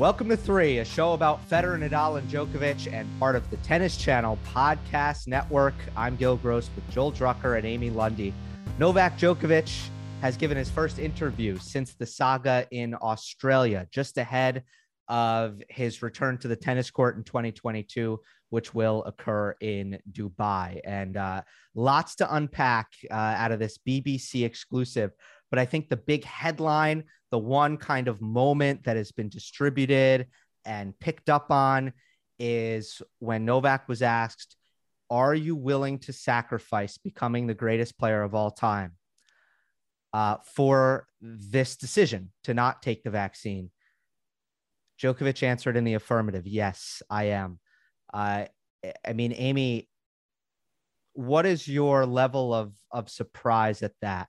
Welcome to Three, a show about Federer, Nadal, and Djokovic, and part of the Tennis Channel podcast network. I'm Gill Gross with Joel Drucker and Amy Lundy. Novak Djokovic has given his first interview since the saga in Australia, just ahead of his return to the tennis court in 2022, which will occur in Dubai. And uh, lots to unpack uh, out of this BBC exclusive. But I think the big headline, the one kind of moment that has been distributed and picked up on is when Novak was asked, Are you willing to sacrifice becoming the greatest player of all time uh, for this decision to not take the vaccine? Djokovic answered in the affirmative. Yes, I am. Uh, I mean, Amy, what is your level of of surprise at that?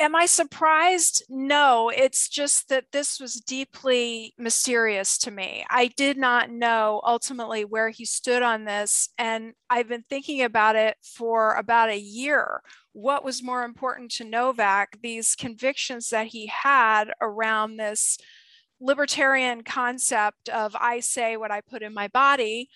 Am I surprised? No, it's just that this was deeply mysterious to me. I did not know ultimately where he stood on this. And I've been thinking about it for about a year. What was more important to Novak? These convictions that he had around this libertarian concept of I say what I put in my body,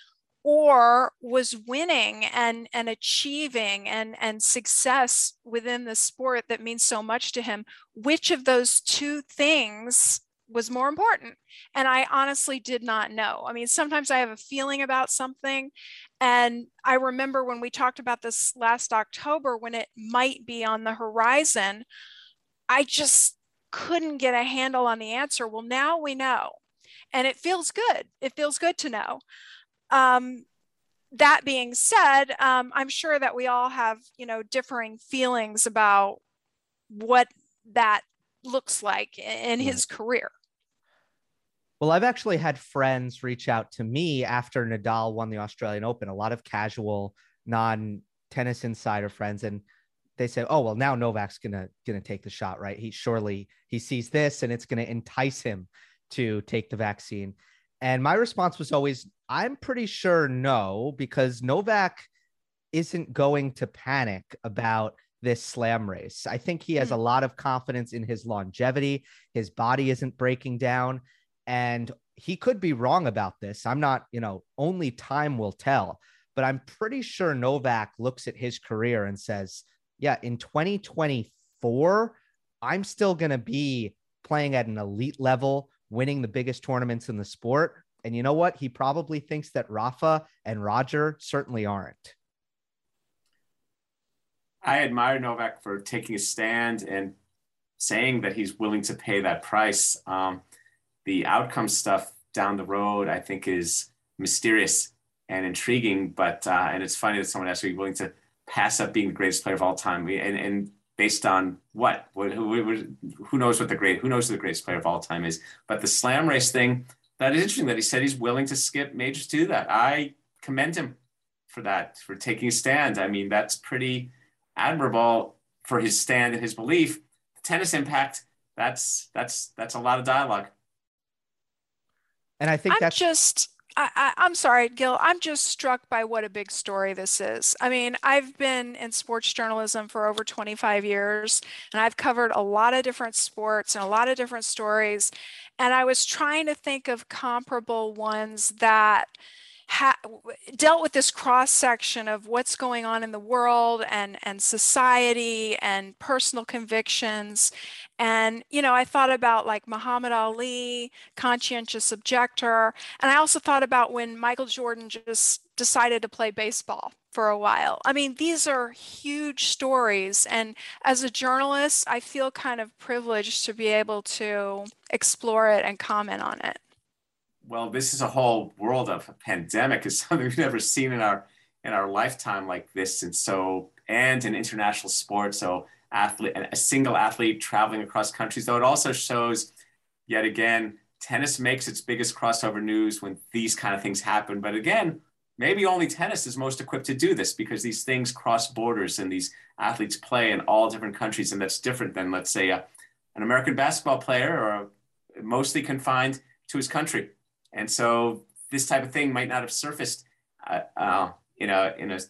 or was winning and and achieving and and success within the sport that means so much to him which of those two things was more important? And i honestly did not know. I mean sometimes i have a feeling about something and i remember when we talked about this last october when it might be on the horizon i just couldn't get a handle on the answer. Well now we know and it feels good. It feels good to know um, that being said, um, I'm sure that we all have, you know, differing feelings about what that looks like in his career. Well, I've actually had friends reach out to me after Nadal won the Australian Open, a lot of casual, non tennis insider friends. And they say, oh, well, now Novak's gonna gonna take the shot, right? He surely he sees this and it's gonna entice him to take the vaccine. And my response was always, I'm pretty sure no, because Novak isn't going to panic about this slam race. I think he has a hmm. lot of confidence in his longevity. His body isn't breaking down. And he could be wrong about this. I'm not, you know, only time will tell. But I'm pretty sure Novak looks at his career and says, yeah, in 2024, I'm still going to be playing at an elite level winning the biggest tournaments in the sport. And you know what? He probably thinks that Rafa and Roger certainly aren't. I admire Novak for taking a stand and saying that he's willing to pay that price. Um, the outcome stuff down the road, I think, is mysterious and intriguing. But uh, and it's funny that someone has to be willing to pass up being the greatest player of all time. And, and based on what? what who, who, knows what the great who knows who the greatest player of all time is? But the slam race thing that is interesting that he said he's willing to skip majors to do that. I commend him for that for taking a stand. I mean that's pretty admirable for his stand and his belief. The tennis impact that's that's that's a lot of dialogue. And I think I'm that's just I, am sorry, Gill. I'm just struck by what a big story this is. I mean, I've been in sports journalism for over 25 years, and I've covered a lot of different sports and a lot of different stories. And I was trying to think of comparable ones that ha- dealt with this cross section of what's going on in the world and and society and personal convictions and you know i thought about like muhammad ali conscientious objector and i also thought about when michael jordan just decided to play baseball for a while i mean these are huge stories and as a journalist i feel kind of privileged to be able to explore it and comment on it well, this is a whole world of a pandemic is something we've never seen in our in our lifetime like this. And so, and in international sports, so athlete, a single athlete traveling across countries, though it also shows yet again tennis makes its biggest crossover news when these kind of things happen. But again, maybe only tennis is most equipped to do this because these things cross borders and these athletes play in all different countries. And that's different than, let's say, a, an American basketball player or mostly confined to his country. And so this type of thing might not have surfaced uh, uh, in a in a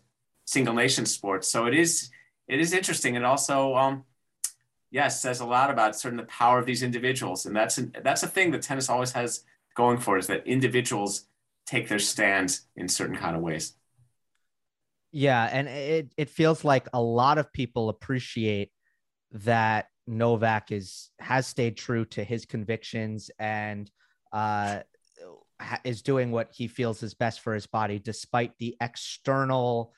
single nation sport. So it is it is interesting, and also um, yes, says a lot about certain the power of these individuals, and that's an, that's a thing that tennis always has going for is that individuals take their stands in certain kind of ways. Yeah, and it it feels like a lot of people appreciate that Novak is has stayed true to his convictions and uh, is doing what he feels is best for his body, despite the external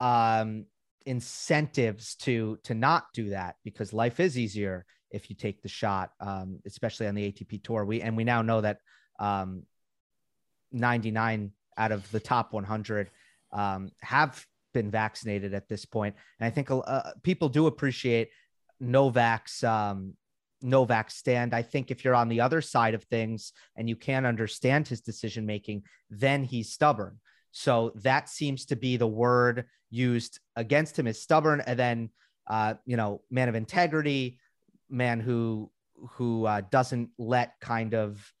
um, incentives to to not do that. Because life is easier if you take the shot, um, especially on the ATP tour. We and we now know that um, 99 out of the top 100 um, have been vaccinated at this point, and I think uh, people do appreciate Novak's um, Novak stand. I think if you're on the other side of things and you can't understand his decision making, then he's stubborn. So that seems to be the word used against him is stubborn, and then uh, you know, man of integrity, man who who uh, doesn't let kind of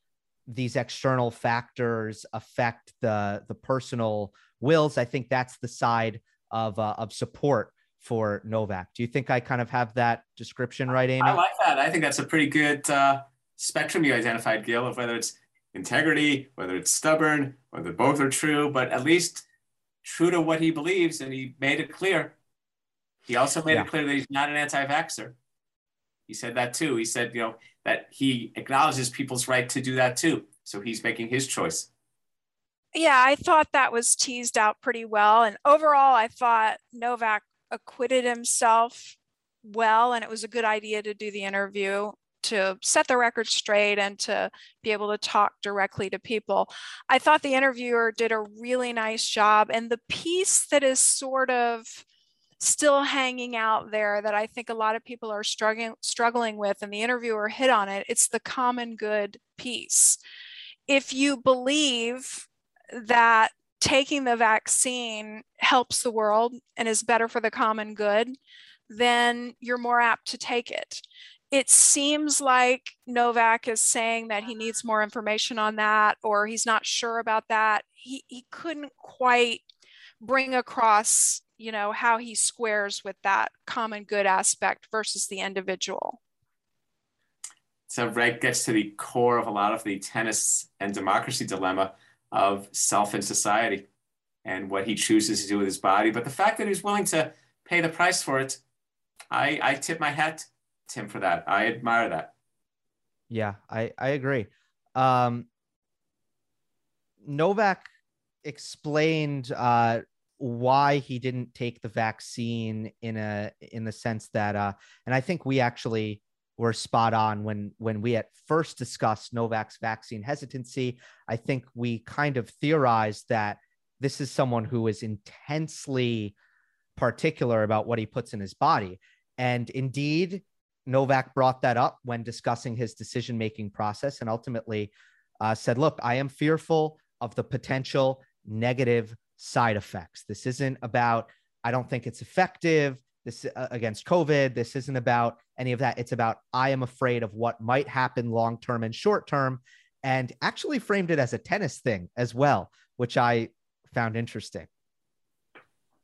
these external factors affect the the personal wills. I think that's the side of uh, of support for Novak. Do you think I kind of have that description right, Amy? I like that. I think that's a pretty good uh, spectrum you identified, Gill, of whether it's integrity, whether it's stubborn, whether both are true, but at least true to what he believes. And he made it clear. He also made yeah. it clear that he's not an anti vaxxer. He said that too. He said, you know, that he acknowledges people's right to do that too. So he's making his choice. Yeah, I thought that was teased out pretty well. And overall, I thought Novak acquitted himself well, and it was a good idea to do the interview to set the record straight and to be able to talk directly to people. I thought the interviewer did a really nice job, and the piece that is sort of still hanging out there that I think a lot of people are struggling struggling with and the interviewer hit on it it's the common good piece if you believe that taking the vaccine helps the world and is better for the common good, then you're more apt to take it. It seems like Novak is saying that he needs more information on that or he's not sure about that. He, he couldn't quite bring across, you know, how he squares with that common good aspect versus the individual. So Reg gets to the core of a lot of the tennis and democracy dilemma of self and society and what he chooses to do with his body. But the fact that he's willing to pay the price for it, I, I tip my hat to him for that. I admire that. Yeah, I, I agree. Um, Novak explained uh, why he didn't take the vaccine in a in the sense that uh, and I think we actually were spot on when when we at first discussed Novak's vaccine hesitancy. I think we kind of theorized that this is someone who is intensely particular about what he puts in his body. And indeed, Novak brought that up when discussing his decision making process and ultimately uh, said, Look, I am fearful of the potential negative side effects. This isn't about, I don't think it's effective this uh, against COVID. This isn't about any of that. It's about I am afraid of what might happen long term and short term, and actually framed it as a tennis thing as well, which I found interesting.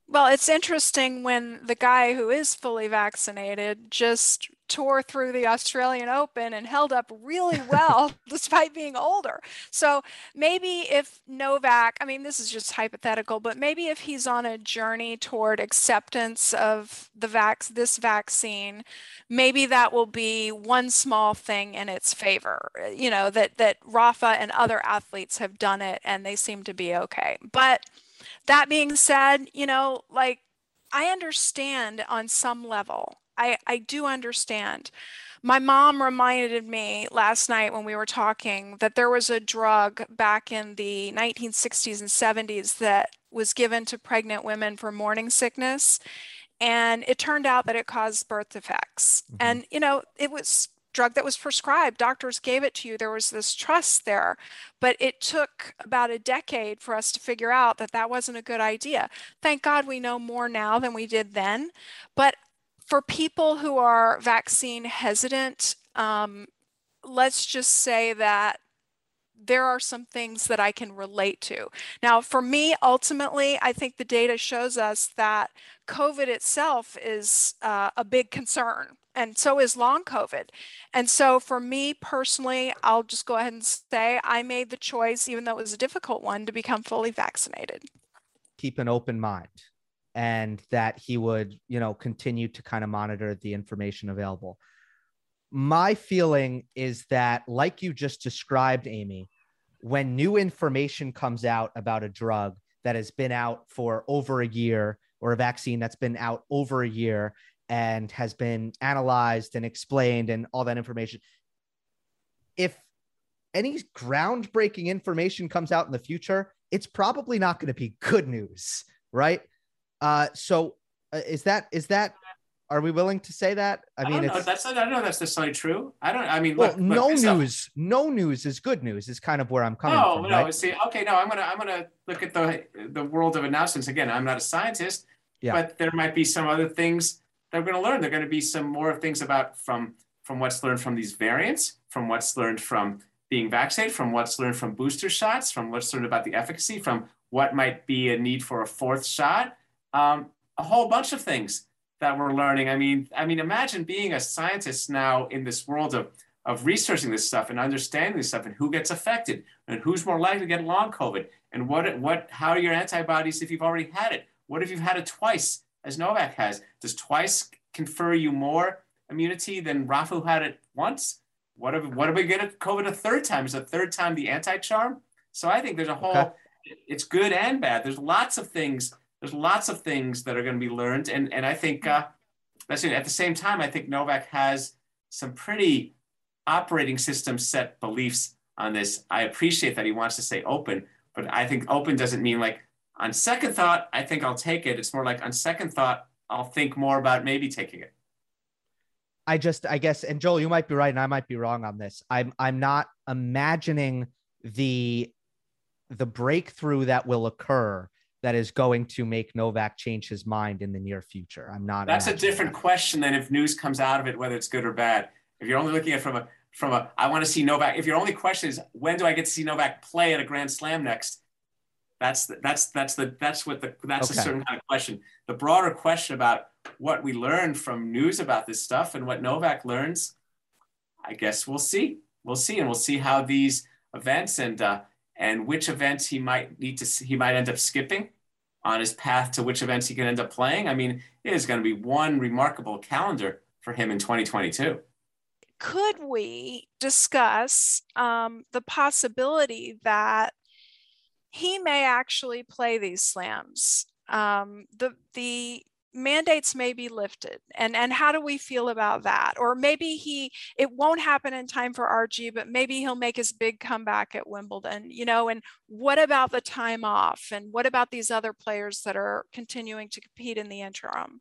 Well, it's interesting when the guy who is fully vaccinated just tore through the Australian Open and held up really well despite being older. So maybe if Novak, I mean, this is just hypothetical, but maybe if he's on a journey toward acceptance of the vax, this vaccine, maybe that will be one small thing in its favor. You know that that Rafa and other athletes have done it and they seem to be okay. But that being said, you know, like I understand on some level. I, I do understand. My mom reminded me last night when we were talking that there was a drug back in the 1960s and 70s that was given to pregnant women for morning sickness. And it turned out that it caused birth defects. Mm-hmm. And, you know, it was drug that was prescribed. Doctors gave it to you. There was this trust there. But it took about a decade for us to figure out that that wasn't a good idea. Thank God we know more now than we did then. But for people who are vaccine hesitant, um, let's just say that there are some things that I can relate to. Now, for me, ultimately, I think the data shows us that COVID itself is uh, a big concern, and so is long COVID. And so, for me personally, I'll just go ahead and say I made the choice, even though it was a difficult one, to become fully vaccinated. Keep an open mind and that he would, you know, continue to kind of monitor the information available my feeling is that, like you just described, Amy, when new information comes out about a drug that has been out for over a year or a vaccine that's been out over a year and has been analyzed and explained and all that information, if any groundbreaking information comes out in the future, it's probably not going to be good news, right? Uh, so, uh, is that is that are we willing to say that? I, I mean, it's, that's I don't know that's necessarily true. I don't. I mean, well, look, no look, news, no news is good news. Is kind of where I'm coming no, from. No, right? see, okay, no, I'm gonna I'm gonna look at the the world of announcements again. I'm not a scientist, yeah. but there might be some other things that we're gonna learn. There are gonna be some more things about from from what's learned from these variants, from what's learned from being vaccinated, from what's learned from booster shots, from what's learned about the efficacy, from what might be a need for a fourth shot. Um, a whole bunch of things that we're learning. I mean, I mean, imagine being a scientist now in this world of of researching this stuff and understanding this stuff and who gets affected and who's more likely to get long COVID and what what how are your antibodies if you've already had it? What if you've had it twice, as Novak has? Does twice confer you more immunity than Rafa had it once? What if what if we get COVID a third time? Is a third time the anti-charm? So I think there's a whole okay. it's good and bad. There's lots of things there's lots of things that are going to be learned. And, and I think uh, at the same time, I think Novak has some pretty operating system set beliefs on this. I appreciate that he wants to stay open, but I think open doesn't mean like on second thought, I think I'll take it. It's more like on second thought, I'll think more about maybe taking it. I just, I guess, and Joel, you might be right, and I might be wrong on this. I'm, I'm not imagining the, the breakthrough that will occur that is going to make Novak change his mind in the near future. I'm not. That's a different that. question than if news comes out of it, whether it's good or bad. If you're only looking at from a from a, I want to see Novak. If your only question is when do I get to see Novak play at a Grand Slam next, that's the, that's that's the that's what the that's okay. a certain kind of question. The broader question about what we learn from news about this stuff and what Novak learns, I guess we'll see. We'll see, and we'll see how these events and uh, and which events he might need to he might end up skipping on his path to which events he can end up playing. I mean, it is going to be one remarkable calendar for him in 2022. Could we discuss um, the possibility that he may actually play these slams? Um, the the mandates may be lifted. And and how do we feel about that? Or maybe he it won't happen in time for rg but maybe he'll make his big comeback at wimbledon you know? And what about the time off? And what about these other players that are continuing to compete in the interim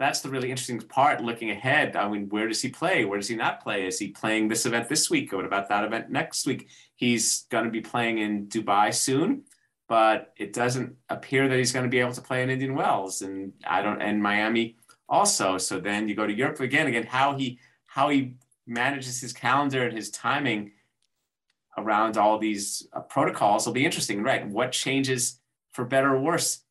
that's the really interesting part looking ahead. I mean, where does he play? Where does he not play? Is he playing this event this week? What about that event next week? He's going to be playing in Dubai soon, but it doesn't appear that he's going to be able to play in Indian Wells and I don't and Miami also. So then you go to Europe again, again, how he how he manages his calendar and his timing around all these uh, protocols will be interesting, right? What changes for better or worse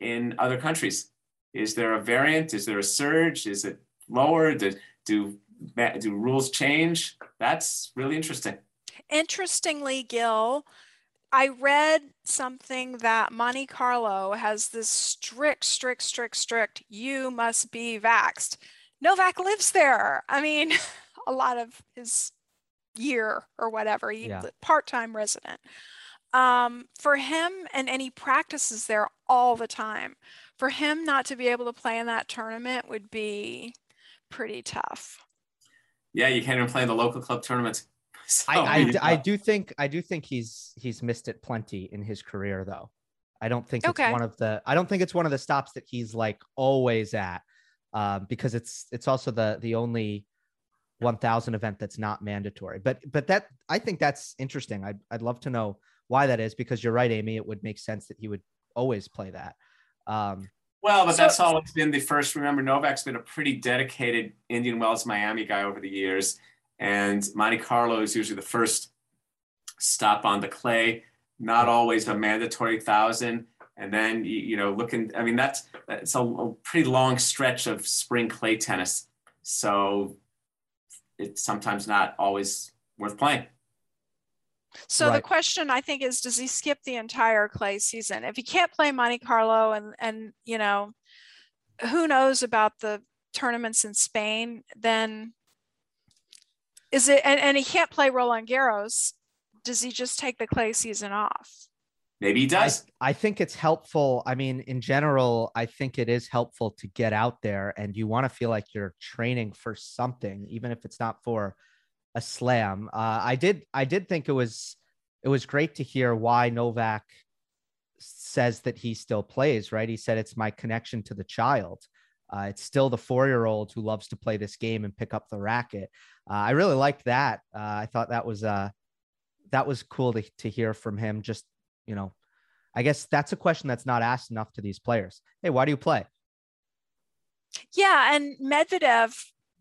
in other countries? Is there a variant? Is there a surge? Is it lower? Do, do, do rules change? That's really interesting. Interestingly, Gill, I read something that Monte Carlo has this strict, strict, strict, strict, you must be vaxxed. Novak lives there. I mean, a lot of his year or whatever, yeah. part-time resident. Um, for him, and, and he practices there all the time. For him not to be able to play in that tournament would be pretty tough. Yeah, you can't even play in the local club tournaments. So, I, I, I, do think I do think he's he's missed it plenty in his career though. I don't think okay. it's one of the I don't think it's one of the stops that he's like always at um, because it's it's also the the only 1000 event that's not mandatory. But but that I think that's interesting. I'd I'd love to know why that is because you're right, Amy. It would make sense that he would always play that. Um, well, but so, that's always been the first. Remember, Novak's been a pretty dedicated Indian Wells Miami guy over the years, and Monte Carlo is usually the first stop on the clay. Not always a mandatory thousand, and then you know, looking. I mean, that's it's a, a pretty long stretch of spring clay tennis. So it's sometimes not always worth playing. So right. the question I think is, does he skip the entire clay season? If he can't play Monte Carlo and and you know, who knows about the tournaments in Spain, then is it and, and he can't play Roland Garros, does he just take the clay season off? Maybe he does. I, I, think it's helpful. I mean, in general, I think it is helpful to get out there and you want to feel like you're training for something, even if it's not for a slam. Uh, I did, I did think it was, it was great to hear why Novak says that he still plays, right? He said, it's my connection to the child. Uh, it's still the four year old who loves to play this game and pick up the racket. Uh, I really liked that. Uh, I thought that was, uh, that was cool to, to hear from him just you know, I guess that's a question that's not asked enough to these players. Hey, why do you play? Yeah, and Medvedev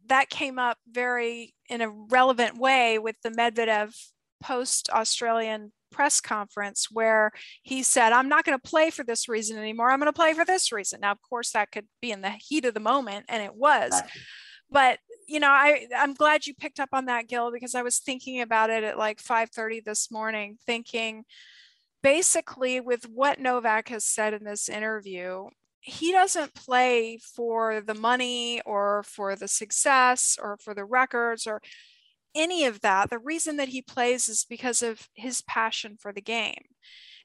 that came up very in a relevant way with the Medvedev post Australian press conference where he said, I'm not going to play for this reason anymore. I'm going to play for this reason. Now, of course, that could be in the heat of the moment, and it was. But you know, I I'm glad you picked up on that, Gill, because I was thinking about it at like 5:30 this morning, thinking, basically, with what Novak has said in this interview, he doesn't play for the money or for the success or for the records or any of that. The reason that he plays is because of his passion for the game.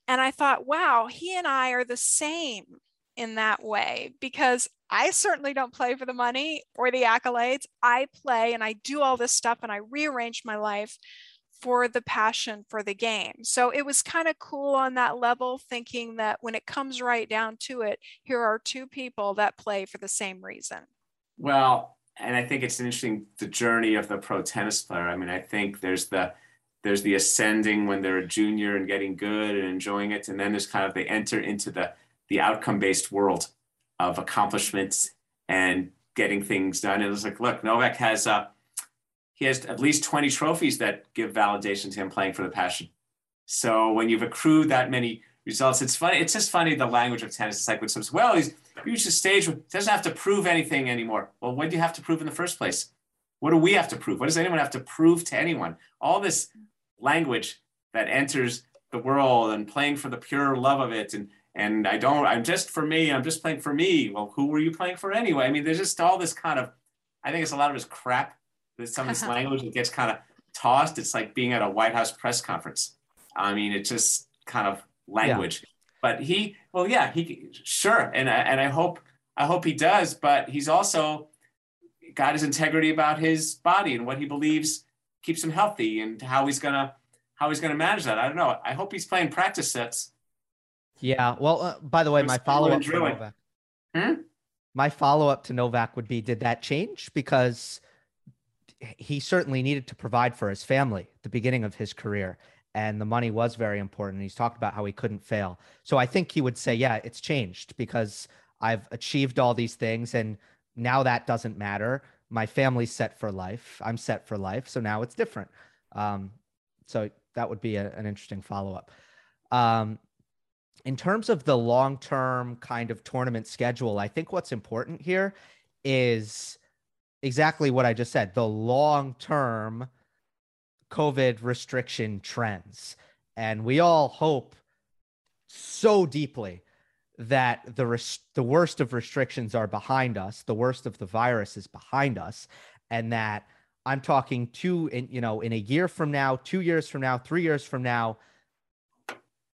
And I thought, wow, he and I are the same in that way because I certainly don't play for the money or the accolades. I play and I do all this stuff and I rearrange my life for the passion for the game. So it was kind of cool on that level, thinking that when it comes right down to it, here are two people that play for the same reason. Well, and I think it's interesting the journey of the pro tennis player. I mean, I think there's the there's the ascending when they're a junior and getting good and enjoying it, and then there's kind of they enter into the the outcome based world of accomplishments and getting things done. And it's like, look, Novak has a he has at least 20 trophies that give validation to him playing for the passion. So when you've accrued that many results, it's funny. It's just funny the language of tennis. It's like when someone well, he's reached a stage where he doesn't have to prove anything anymore. Well, what do you have to prove in the first place? What do we have to prove? What does anyone have to prove to anyone? All this language that enters the world and playing for the pure love of it and and I don't I'm just for me I'm just playing for me well who were you playing for anyway I mean there's just all this kind of I think it's a lot of this crap some of this language that gets kind of tossed. It's like being at a White House press conference. I mean, it's just kind of language. Yeah. But he, well, yeah, he sure, and I, and I hope I hope he does. But he's also got his integrity about his body and what he believes keeps him healthy and how he's gonna how he's gonna manage that. I don't know. I hope he's playing practice sets. Yeah. Well, uh, by the way, my follow up. Hmm? My follow up to Novak would be: Did that change? Because he certainly needed to provide for his family at the beginning of his career and the money was very important And he's talked about how he couldn't fail so i think he would say yeah it's changed because i've achieved all these things and now that doesn't matter my family's set for life. I'm set for life. So now it's different. Um, so that would be a, an interesting follow up. Um, in terms of the long term kind of tournament schedule, I think what's important here is exactly what I just said the long term COVID restriction trends. And we all hope so deeply that the res- the worst of restrictions are behind us, the worst of the virus is behind us, and that I'm talking two in you know in a year from now, two years from now, three years from now,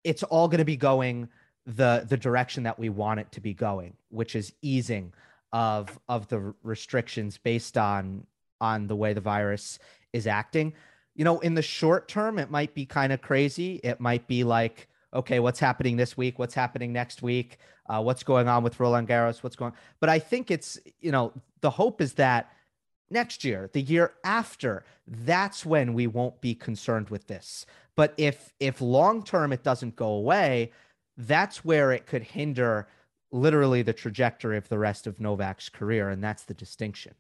it's all going to be going the the direction that we want it to be going, which is easing of of the restrictions based on on the way the virus is acting. You know, in the short term, it might be kind of crazy. It might be like okay, what's happening this week? What's happening next week? Uh, what's going on with Roland Garros? What's going? But I think it's you know the hope is that next year, the year after, that's when we won't be concerned with this. But if if long term it doesn't go away, that's where it could hinder literally the trajectory of the rest of Novak's career, and that's the distinction.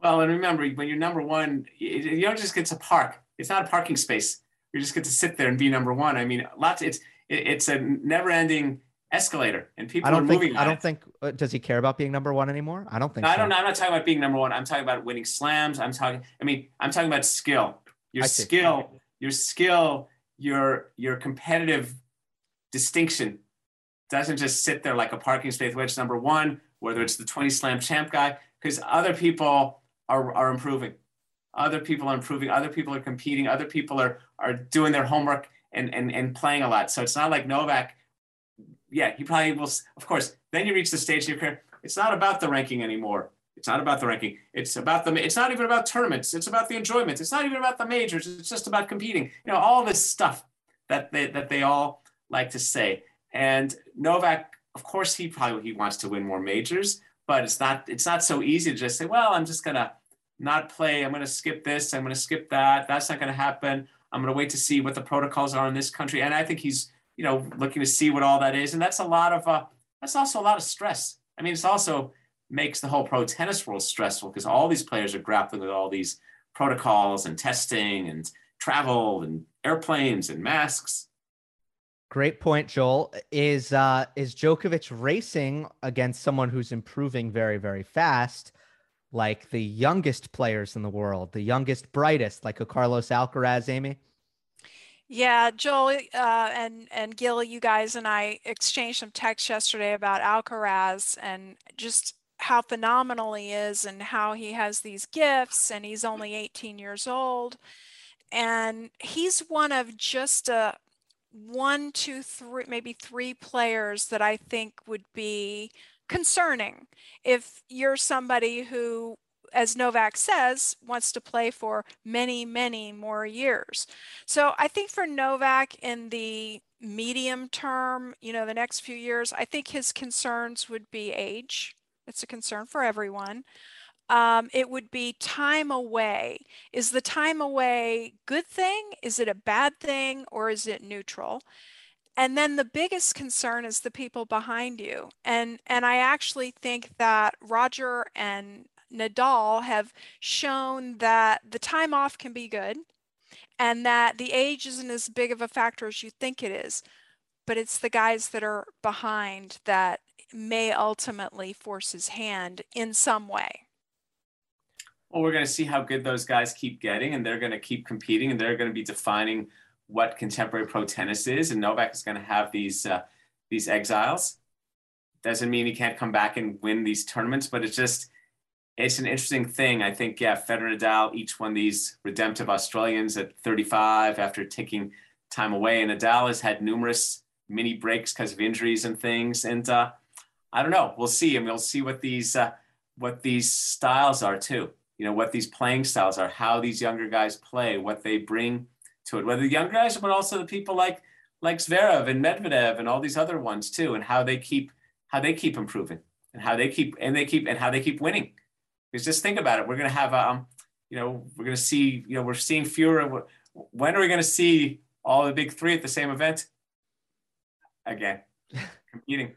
Well, and remember, when you're number one, you don't just get to park. It's not a parking space you just get to sit there and be number one. I mean, lots. It's it's a never-ending escalator, and people I don't are think, moving. I don't it. think. Uh, does he care about being number one anymore? I don't think. No, so. I don't. I'm not talking about being number one. I'm talking about winning slams. I'm talking. I mean, I'm talking about skill. Your skill. Your skill. Your your competitive distinction doesn't just sit there like a parking space wedge number one, whether it's the 20 slam champ guy, because other people are, are improving. Other people are improving. Other people are competing. Other people are are doing their homework and and, and playing a lot. So it's not like novak yeah he probably will of course then you reach the stage in your career it's not about the ranking anymore. It's not about the ranking. It's about the it's not even about tournaments. It's about the enjoyment it's not even about the majors. It's just about competing. You know all this stuff that they that they all like to say and novak of course he probably he wants to win more majors but it's not it's not so easy to just say well i'm just gonna not play. I'm to skip this. I'm to skip that. That's not to happen. I'm to wait to see what the protocols are in this country. And I think he's, you know, looking to see what all that is. And that's a lot of, uh, that's also a lot of stress. I mean, it's also makes the whole pro tennis world stressful because all these players are grappling with all these protocols and testing and travel and airplanes and masks. Great point, Joel. Is uh, is Djokovic racing against someone who's improving very, very fast? like the youngest players in the world, the youngest, brightest, like a Carlos Alcaraz, Amy? Yeah, Joel uh, and and Gill, you guys and I exchanged some text yesterday about Alcaraz and just how phenomenal he is and how he has these gifts and he's only 18 years old and he's one of just a one two three maybe three players that i think would be concerning if you're somebody who as Novak says, wants to play for many, many more years. So I think for Novak in the medium term, you know, the next few years, I think his concerns would be age. It's a concern for everyone. Um, it would be time away. Is the time away good thing? Is it a bad thing? Or is it neutral? and then the biggest concern is the people behind you and and i actually think that roger and nadal have shown that the time off can be good and that the age isn't as big of a factor as you think it is but it's the guys that are behind that may ultimately force his hand in some way well we're going to see how good those guys keep getting and they're going to keep competing and they're going to be defining what contemporary pro tennis is, and Novak is going to have these uh, these exiles. Doesn't mean he can't come back and win these tournaments, but it's just it's an interesting thing. I think yeah, Federer, Nadal each won these redemptive Australians at 35 after taking time away, and Nadal has had numerous mini breaks because of injuries and things. And uh, I don't know. We'll see, and we'll see what these uh, what these styles are too. You know what these playing styles are, how these younger guys play, what they bring to it, whether the young guys, but also the people like like Zverev and Medvedev and all these other ones too, and how they keep how they keep improving and how they keep and they keep and how they keep winning. Because just think about it, we're gonna have um, you know, we're gonna see, you know, we're seeing fewer. When are we gonna see all the big three at the same event? Again, competing.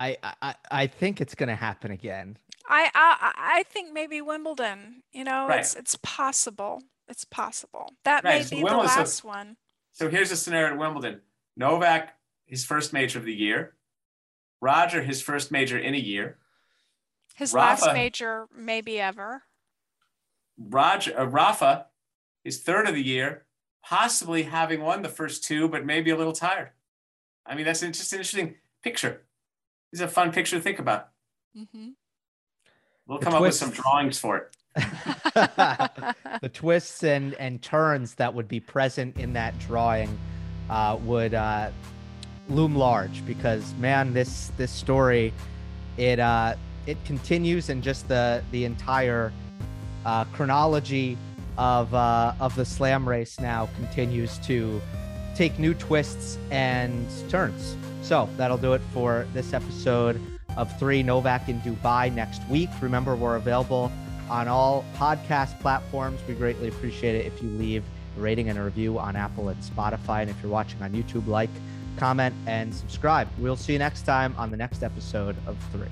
I I, I think it's going to happen again. I, I I think maybe Wimbledon. You know, Right. it's it's possible. It's possible that Right, may so be the Wimbledon- so- last one. So here's a scenario at Wimbledon. Novak, his first major of the year. Roger, his first major in a year. His Rafa- last major, maybe ever. Roger, uh, Rafa, his third of the year, possibly having won the first two, but maybe a little tired. I mean, that's just an interesting picture. It's a fun picture to think about. Mm-hmm. We'll The come up with some drawings for it. the twists and and turns that would be present in that drawing uh, would uh, loom large because man this this story it uh it continues and just the the entire uh, chronology of uh, of the slam race now continues to take new twists and turns so that'll do it for this episode of three novak in dubai next week remember we're available on all podcast platforms. We greatly appreciate it if you leave a rating and a review on Apple and Spotify. And if you're watching on YouTube, like, comment, and subscribe. We'll see you next time on the next episode of Three.